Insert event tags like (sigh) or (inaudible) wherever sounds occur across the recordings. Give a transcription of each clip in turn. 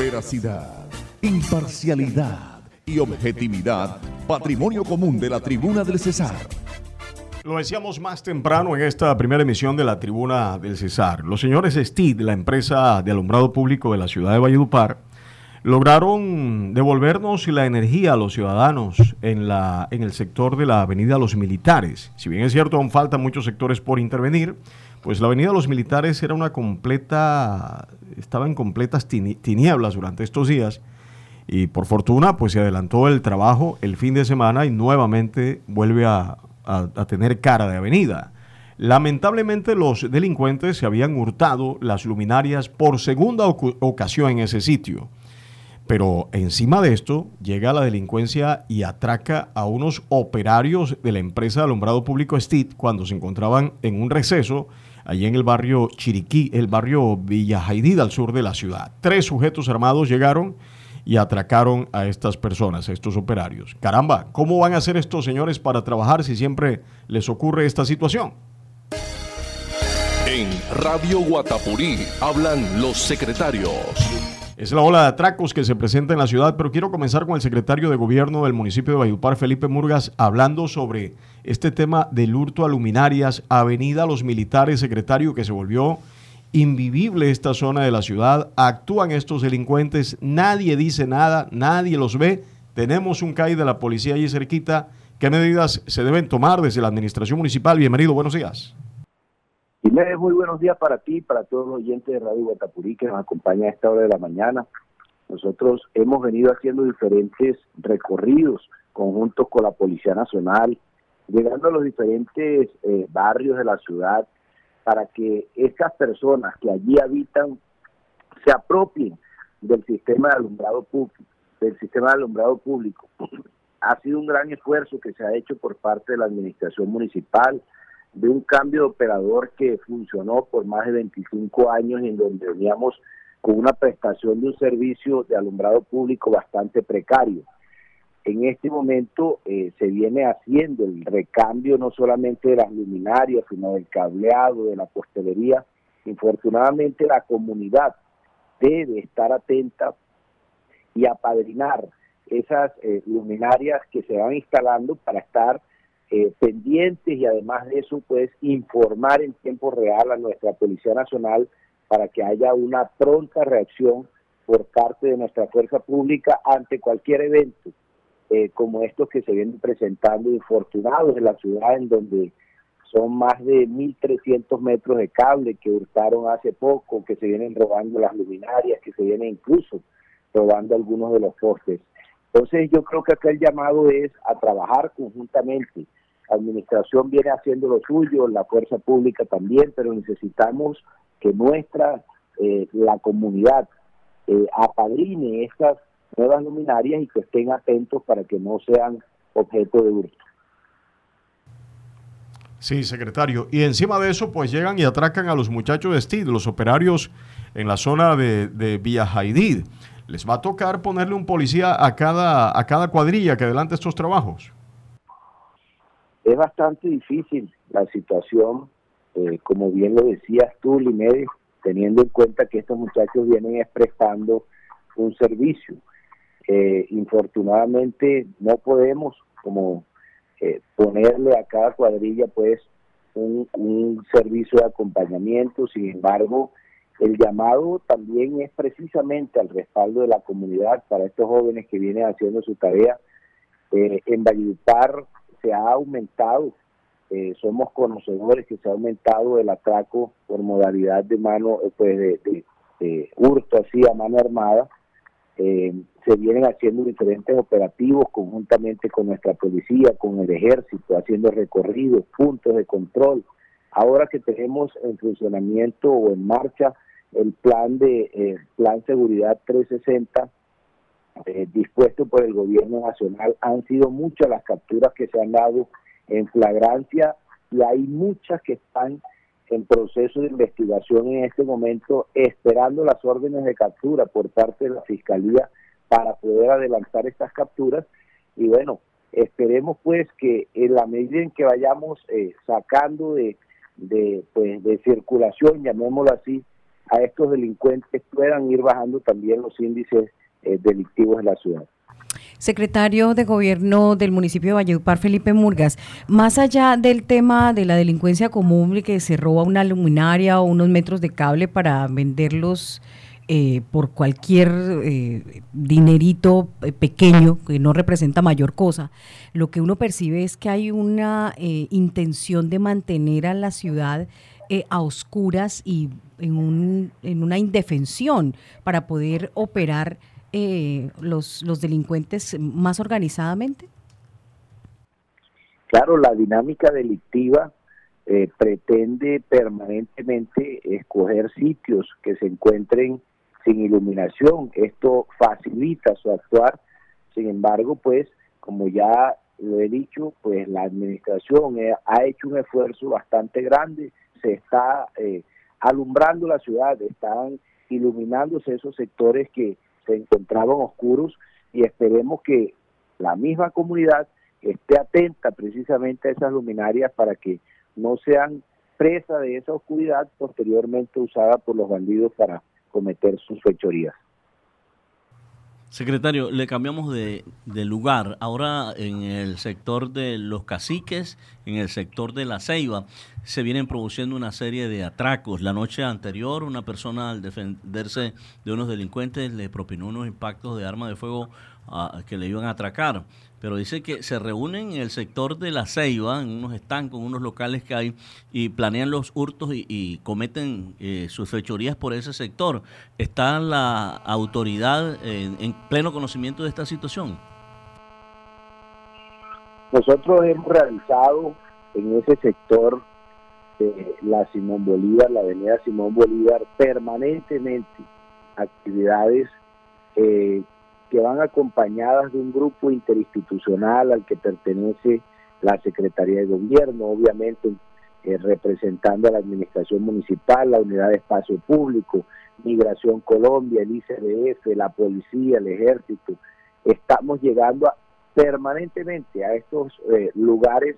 Veracidad, imparcialidad y objetividad, patrimonio común de la tribuna del Cesar. Lo decíamos más temprano en esta primera emisión de la tribuna del Cesar. Los señores STID, la empresa de alumbrado público de la ciudad de Valledupar, lograron devolvernos la energía a los ciudadanos en, en el sector de la Avenida Los Militares. Si bien es cierto, aún faltan muchos sectores por intervenir, pues la Avenida Los Militares era una completa, estaba en completas tinieblas durante estos días y por fortuna pues se adelantó el trabajo el fin de semana y nuevamente vuelve a, a tener cara de avenida. Lamentablemente los delincuentes se habían hurtado las luminarias por segunda ocasión en ese sitio. Pero encima de esto llega la delincuencia y atraca a unos operarios de la empresa de alumbrado público STIT cuando se encontraban en un receso allí en el barrio Chiriquí, el barrio Villa al sur de la ciudad. Tres sujetos armados llegaron y atracaron a estas personas, a estos operarios. Caramba, ¿cómo van a hacer estos señores para trabajar si siempre les ocurre esta situación? En Radio Guatapurí hablan los secretarios. Es la ola de atracos que se presenta en la ciudad, pero quiero comenzar con el secretario de gobierno del municipio de Valledupar, Felipe Murgas, hablando sobre este tema del hurto a luminarias, Avenida Los Militares, secretario, que se volvió invivible esta zona de la ciudad. Actúan estos delincuentes, nadie dice nada, nadie los ve. Tenemos un CAI de la policía allí cerquita. ¿Qué medidas se deben tomar desde la administración municipal? Bienvenido, buenos días. Jiménez, muy buenos días para ti, para todos los oyentes de Radio Guatapurí que nos acompañan a esta hora de la mañana. Nosotros hemos venido haciendo diferentes recorridos conjuntos con la Policía Nacional, llegando a los diferentes eh, barrios de la ciudad para que estas personas que allí habitan se apropien del sistema de alumbrado público, del sistema de alumbrado público. (clears throat) Ha sido un gran esfuerzo que se ha hecho por parte de la administración municipal, de un cambio de operador que funcionó por más de 25 años en donde veníamos con una prestación de un servicio de alumbrado público bastante precario. En este momento eh, se viene haciendo el recambio no solamente de las luminarias, sino del cableado, de la postelería. Infortunadamente la comunidad debe estar atenta y apadrinar esas eh, luminarias que se van instalando para estar eh, pendientes y además de eso, pues informar en tiempo real a nuestra Policía Nacional para que haya una pronta reacción por parte de nuestra fuerza pública ante cualquier evento eh, como estos que se vienen presentando infortunados en la ciudad, en donde son más de 1.300 metros de cable que hurtaron hace poco, que se vienen robando las luminarias, que se vienen incluso robando algunos de los postes. Entonces yo creo que acá el llamado es a trabajar conjuntamente administración viene haciendo lo suyo, la fuerza pública también, pero necesitamos que nuestra, eh, la comunidad, eh, apadrine estas nuevas luminarias y que estén atentos para que no sean objeto de hurto. Sí, secretario. Y encima de eso, pues llegan y atracan a los muchachos de STID, los operarios en la zona de, de Villa Jaidid. ¿Les va a tocar ponerle un policía a cada, a cada cuadrilla que adelante estos trabajos? Es bastante difícil la situación, eh, como bien lo decías tú, Limedes, teniendo en cuenta que estos muchachos vienen expresando un servicio. Eh, infortunadamente no podemos como eh, ponerle a cada cuadrilla pues un, servicio de acompañamiento, sin embargo el llamado también es precisamente al respaldo de la comunidad para estos jóvenes que vienen haciendo su tarea. en Valledupar se ha aumentado, eh, somos conocedores que se ha aumentado el atraco por modalidad de mano, eh, pues de, hurto así a mano armada. Eh, se vienen haciendo diferentes operativos conjuntamente con nuestra policía, con el ejército, haciendo recorridos, puntos de control. Ahora que tenemos en funcionamiento o en marcha el plan de plan seguridad 360 eh, dispuesto por el gobierno nacional. Han sido muchas las capturas que se han dado en flagrancia y hay muchas que están en proceso de investigación en este momento, esperando las órdenes de captura por parte de la Fiscalía para poder adelantar estas capturas. Y bueno, esperemos pues que en la medida en que vayamos eh, sacando de, de, pues, de circulación, llamémoslo así, a estos delincuentes puedan ir bajando también los índices delictivos en la ciudad. Secretario de Gobierno del municipio de Valledupar, Felipe Murgas, más allá del tema de la delincuencia común que se roba una luminaria o unos metros de cable para venderlos eh, por cualquier eh, dinerito eh, pequeño que no representa mayor cosa, lo que uno percibe es que hay una intención de mantener a la ciudad a oscuras y en, un, en una indefensión para poder operar eh, los, los delincuentes más organizadamente? Claro, la dinámica delictiva eh, pretende permanentemente escoger sitios que se encuentren sin iluminación. Esto facilita su actuar. Sin embargo, pues, como ya lo he dicho, pues la administración eh, ha hecho un esfuerzo bastante grande. Se está alumbrando la ciudad, están iluminándose esos sectores que se encontraban oscuros y esperemos que la misma comunidad esté atenta precisamente a esas luminarias para que no sean presa de esa oscuridad posteriormente usada por los bandidos para cometer sus fechorías. Secretario, le cambiamos de, lugar. Ahora en el sector de los caciques, en el sector de la ceiba, se vienen produciendo una serie de atracos. La noche anterior, una persona al defenderse de unos delincuentes le propinó unos impactos de arma de fuego que le iban a atracar. Pero dice que se reúnen en el sector de la Ceiba, en unos estancos, en unos locales que hay, y planean los hurtos y, cometen eh, sus fechorías por ese sector. ¿Está la autoridad en pleno conocimiento de esta situación? Nosotros hemos realizado en ese sector de la Simón Bolívar, la avenida Simón Bolívar, permanentemente actividades eh, que van acompañadas de un grupo interinstitucional al que pertenece la Secretaría de Gobierno, obviamente eh, representando a la Administración Municipal, la Unidad de Espacio Público, Migración Colombia, el ICDF, la Policía, el Ejército. Estamos llegando permanentemente a estos eh, lugares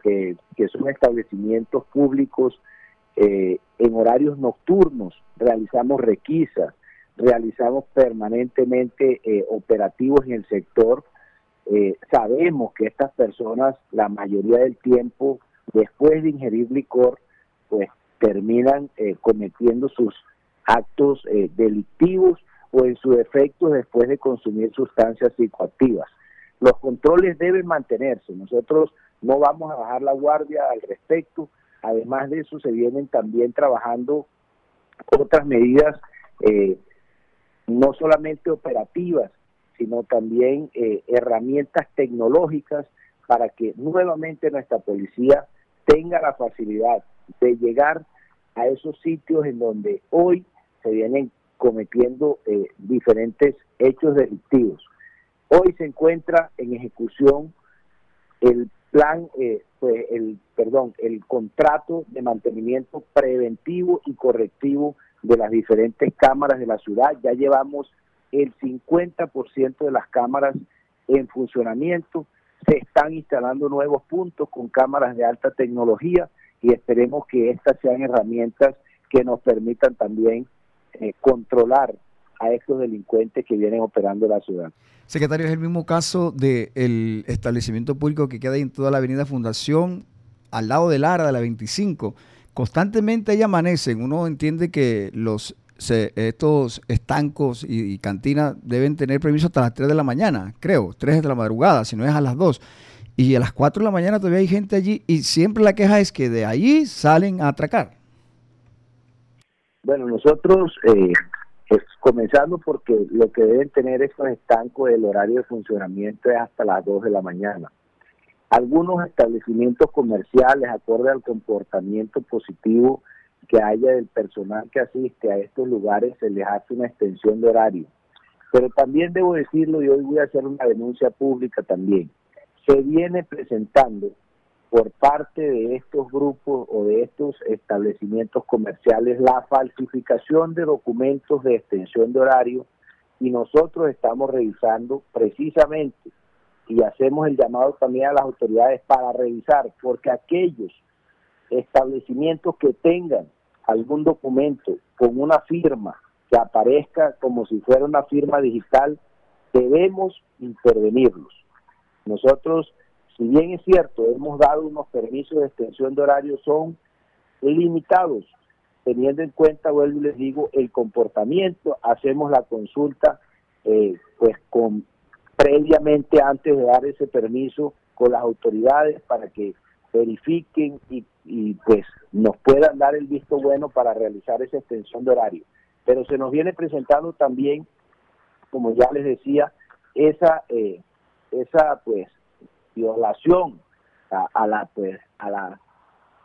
que son establecimientos públicos eh, en horarios nocturnos, realizamos requisas, realizamos permanentemente eh, operativos en el sector. Eh, sabemos que estas personas, la mayoría del tiempo, después de ingerir licor, pues terminan eh, cometiendo sus actos delictivos o en su defecto después de consumir sustancias psicoactivas. Los controles deben mantenerse. Nosotros no vamos a bajar la guardia al respecto. Además de eso, se vienen también trabajando otras medidas eh, no solamente operativas, sino también eh, herramientas tecnológicas para que nuevamente nuestra policía tenga la facilidad de llegar a esos sitios en donde hoy se vienen cometiendo eh, diferentes hechos delictivos. Hoy se encuentra en ejecución el plan, eh, el perdón, el contrato de mantenimiento preventivo y correctivo de las diferentes cámaras de la ciudad. Ya llevamos el 50% de las cámaras en funcionamiento. Se están instalando nuevos puntos con cámaras de alta tecnología y esperemos que estas sean herramientas que nos permitan también eh, controlar a estos delincuentes que vienen operando en la ciudad. Secretario, es el mismo caso del establecimiento público que queda en toda la avenida Fundación, al lado del ARA de la 25 constantemente ahí amanecen. Uno entiende que los estos estancos y, cantinas deben tener permiso hasta las 3 de la mañana, creo, 3 de la madrugada, si no es a las 2. Y a las 4 de la mañana todavía hay gente allí y siempre la queja es que de allí salen a atracar. Bueno, nosotros, eh, comenzando porque lo que deben tener estos estancos, el horario de funcionamiento es hasta las 2 de la mañana. Algunos establecimientos comerciales, acorde al comportamiento positivo que haya del personal que asiste a estos lugares, se les hace una extensión de horario. Pero también debo decirlo, y hoy voy a hacer una denuncia pública también, se viene presentando por parte de estos grupos o de estos establecimientos comerciales la falsificación de documentos de extensión de horario y nosotros estamos revisando precisamente y hacemos el llamado también a las autoridades para revisar, porque aquellos establecimientos que tengan algún documento con una firma que aparezca como si fuera una firma digital, debemos intervenirlos. Nosotros, si bien es cierto, hemos dado unos permisos de extensión de horario, son limitados, teniendo en cuenta, vuelvo y les digo, el comportamiento, hacemos la consulta eh, pues con previamente antes de dar ese permiso con las autoridades para que verifiquen y, y pues nos puedan dar el visto bueno para realizar esa extensión de horario. Pero se nos viene presentando también, como ya les decía, esa eh, esa pues violación a, la pues a la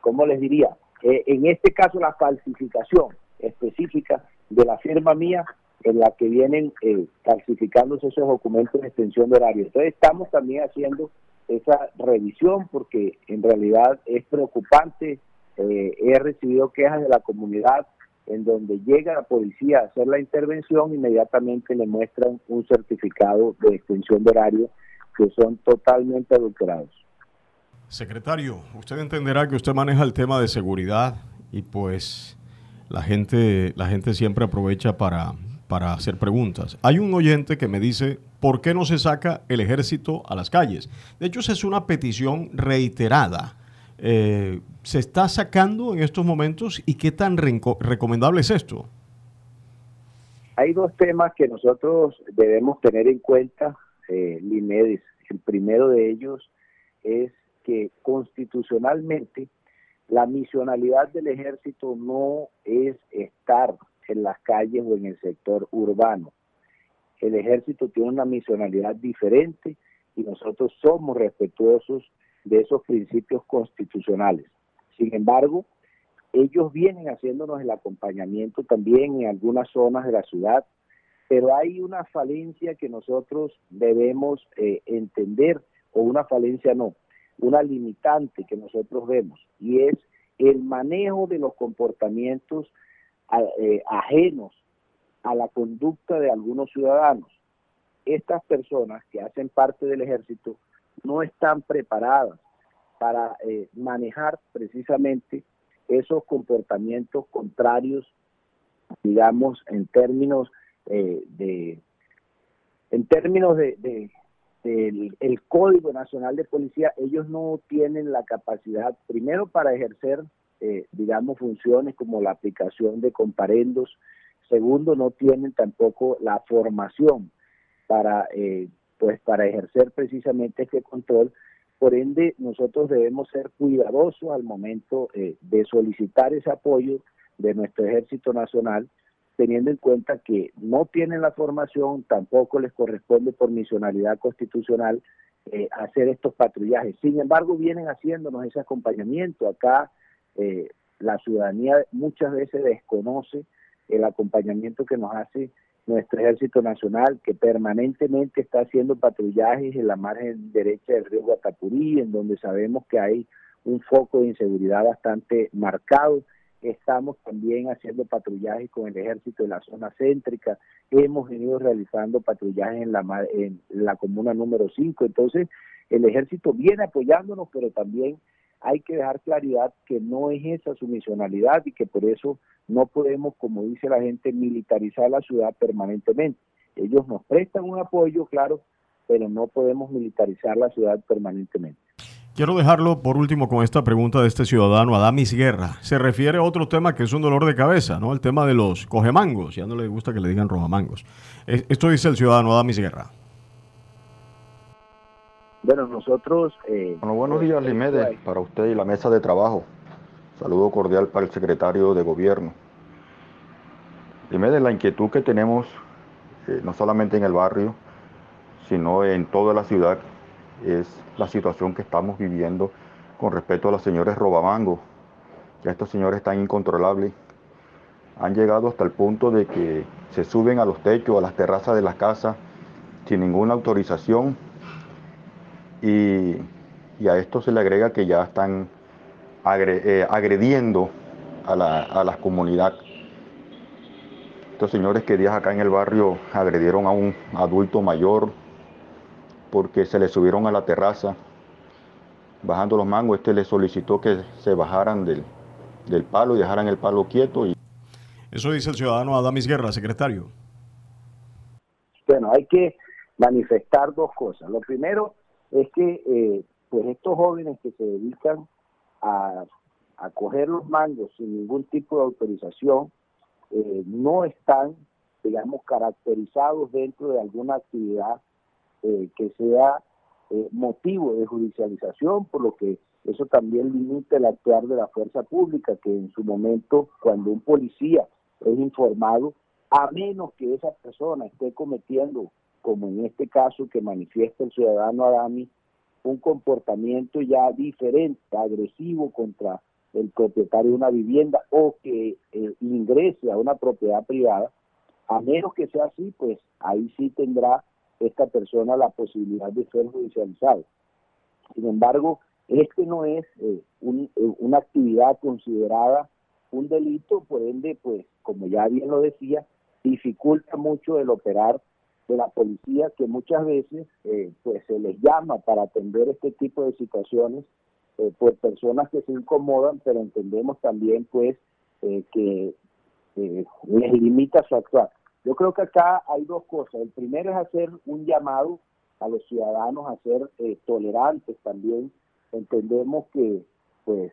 cómo les diría eh, en este caso la falsificación específica de la firma mía en la que vienen eh, falsificándose esos documentos de extensión de horario. Entonces estamos también haciendo esa revisión porque en realidad es preocupante. Eh, he recibido quejas de la comunidad en donde llega la policía a hacer la intervención, inmediatamente le muestran un certificado de extensión de horario que son totalmente adulterados. Secretario, usted entenderá que usted maneja el tema de seguridad y pues la gente, la gente siempre aprovecha para, para hacer preguntas. Hay un oyente que me dice, ¿por qué no se saca el ejército a las calles? De hecho, esa es una petición reiterada. Eh, ¿Se está sacando en estos momentos y qué tan recomendable es esto? Hay dos temas que nosotros debemos tener en cuenta, eh. El primero de ellos es que constitucionalmente la misionalidad del ejército no es estar en las calles o en el sector urbano. El ejército tiene una misionalidad diferente y nosotros somos respetuosos de esos principios constitucionales. Sin embargo, ellos vienen haciéndonos el acompañamiento también en algunas zonas de la ciudad, pero hay una falencia que nosotros debemos eh, entender, o una falencia no, una limitante que nosotros vemos, y es el manejo de los comportamientos eh, ajenos a la conducta de algunos ciudadanos. Estas personas que hacen parte del ejército no están preparadas para eh, manejar precisamente esos comportamientos contrarios, digamos, en términos eh, de, en términos de, el Código Nacional de Policía, ellos no tienen la capacidad, primero, para ejercer, eh, digamos, funciones como la aplicación de comparendos, segundo, no tienen tampoco la formación para, eh, pues, para ejercer precisamente este control. Por ende, nosotros debemos ser cuidadosos al momento eh, de solicitar ese apoyo de nuestro Ejército Nacional teniendo en cuenta que no tienen la formación, tampoco les corresponde por misionalidad constitucional eh, hacer estos patrullajes. Sin embargo, vienen haciéndonos ese acompañamiento. Acá eh, la ciudadanía muchas veces desconoce el acompañamiento que nos hace nuestro Ejército Nacional, que permanentemente está haciendo patrullajes en la margen derecha del río Guatapurí, en donde sabemos que hay un foco de inseguridad bastante marcado Estamos también haciendo patrullajes con el ejército en la zona céntrica. Hemos venido realizando patrullajes en la, en la comuna número 5. Entonces, el ejército viene apoyándonos, pero también hay que dejar claridad que no es esa su misionalidad y que por eso no podemos, como dice la gente, militarizar la ciudad permanentemente. Ellos nos prestan un apoyo, claro, pero no podemos militarizar la ciudad permanentemente. Quiero dejarlo por último con esta pregunta de este ciudadano, Adamis Guerra. Se refiere a otro tema que es un dolor de cabeza, ¿no? El tema de los cogemangos. Ya no le gusta que le digan rojamangos. Esto dice el ciudadano Adamis Guerra. Bueno, nosotros... Eh, bueno, buenos días, Limedes, para usted y la mesa de trabajo. Saludo cordial para el secretario de Gobierno. Limedes, la inquietud que tenemos, eh, no solamente en el barrio, sino en toda la ciudad, es la situación que estamos viviendo con respecto a los señores robamango. Ya estos señores están incontrolables. Han llegado hasta el punto de que se suben a los techos, a las terrazas de las casas, sin ninguna autorización. Y, a esto se le agrega que ya están eh, agrediendo a la, a la comunidad. Estos señores que días acá en el barrio agredieron a un adulto mayor, porque se le subieron a la terraza bajando los mangos. Este le solicitó que se bajaran del, del palo y dejaran el palo quieto. Y... Eso dice el ciudadano Adamis Guerra, secretario. Bueno, hay que manifestar dos cosas. Lo primero es que eh, pues estos jóvenes que se dedican a, a coger los mangos sin ningún tipo de autorización eh, no están, digamos, caracterizados dentro de alguna actividad eh, que sea motivo de judicialización, por lo que eso también limita el actuar de la fuerza pública, que en su momento, cuando un policía es informado, a menos que esa persona esté cometiendo, como en este caso que manifiesta el ciudadano Adami, un comportamiento ya diferente, agresivo contra el propietario de una vivienda o que eh, ingrese a una propiedad privada, a menos que sea así, pues ahí sí tendrá esta persona la posibilidad de ser judicializado. Sin embargo, este no es eh, eh, una actividad considerada un delito, por ende, pues, como ya bien lo decía, dificulta mucho el operar de la policía, que muchas veces eh, pues se les llama para atender este tipo de situaciones eh, por personas que se incomodan, pero entendemos también pues eh, que les limita su actuar. Yo creo que acá hay dos cosas. El primero es hacer un llamado a los ciudadanos a ser tolerantes también. Entendemos que pues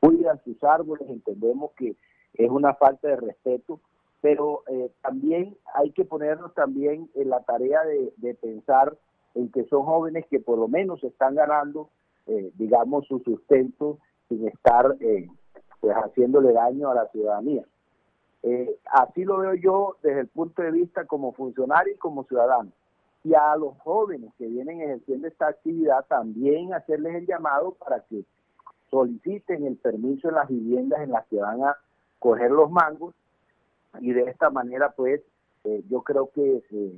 cuidan sus árboles, entendemos que es una falta de respeto, pero eh, también hay que ponernos también en la tarea de, pensar en que son jóvenes que por lo menos están ganando, eh, digamos, su sustento sin estar eh, pues haciéndole daño a la ciudadanía. así lo veo yo desde el punto de vista como funcionario y como ciudadano. Y a los jóvenes que vienen ejerciendo esta actividad también hacerles el llamado para que soliciten el permiso en las viviendas en las que van a coger los mangos y de esta manera pues eh, yo creo que se,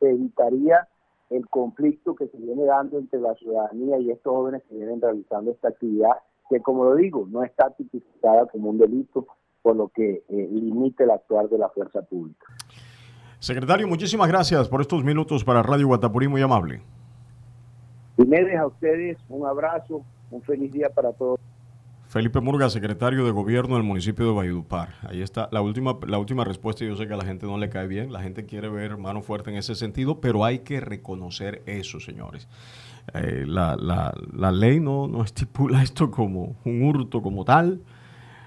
evitaría el conflicto que se viene dando entre la ciudadanía y estos jóvenes que vienen realizando esta actividad que como lo digo no está tipificada como un delito por lo que eh, limite el actuar de la fuerza pública. Secretario, muchísimas gracias por estos minutos para Radio Guatapurí, muy amable. Y me deja a ustedes un abrazo, un feliz día para todos. Felipe Murga, secretario de Gobierno del municipio de Valledupar. Ahí está la última, la última respuesta. Yo sé que a la gente no le cae bien, la gente quiere ver mano fuerte en ese sentido, pero hay que reconocer eso, señores. Eh, la, la, la, ley no, no estipula esto como un hurto como tal,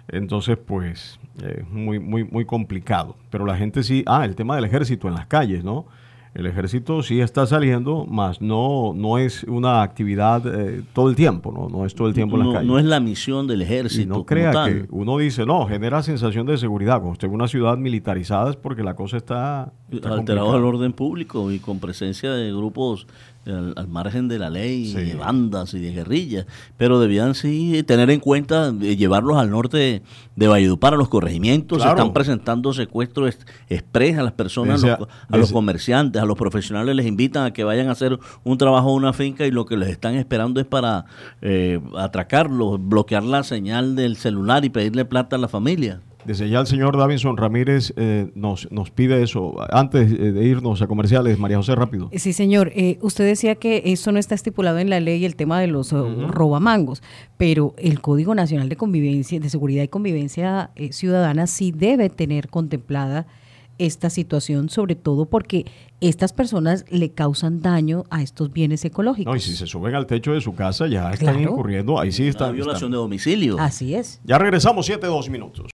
entonces pues es muy, muy, muy complicado. Pero la gente sí, ah, el tema del ejército en las calles, ¿no? El ejército sí está saliendo, más no, no es una actividad eh, todo el tiempo, ¿no? no es todo el tiempo en la calle. No es la misión del ejército. no crea que uno dice, no, genera sensación de seguridad. Cuando usted ve una ciudad militarizada es porque la cosa está. Alterado al orden público y con presencia de grupos al, margen de la ley, de bandas y de guerrillas, pero debían sí tener en cuenta llevarlos al norte de Valledupar, a los corregimientos, se están presentando secuestros expres a las personas, a los comerciantes, a los profesionales les invitan a que vayan a hacer un trabajo en una finca y lo que les están esperando es para eh, atracarlos, bloquear la señal del celular y pedirle plata a la familia. Desde ya el señor Davinson Ramírez eh, nos, nos pide eso. Antes eh, de irnos a comerciales, María José, rápido. Sí, señor. Eh, usted decía que eso no está estipulado en la ley, el tema de los robamangos, pero el Código Nacional de Convivencia, de Seguridad y Convivencia Ciudadana sí debe tener contemplada esta situación, sobre todo porque estas personas le causan daño a estos bienes ecológicos. No, y si se suben al techo de su casa ya están incurriendo, ahí sí está. violación de domicilio. Así es. Ya regresamos, siete, dos minutos.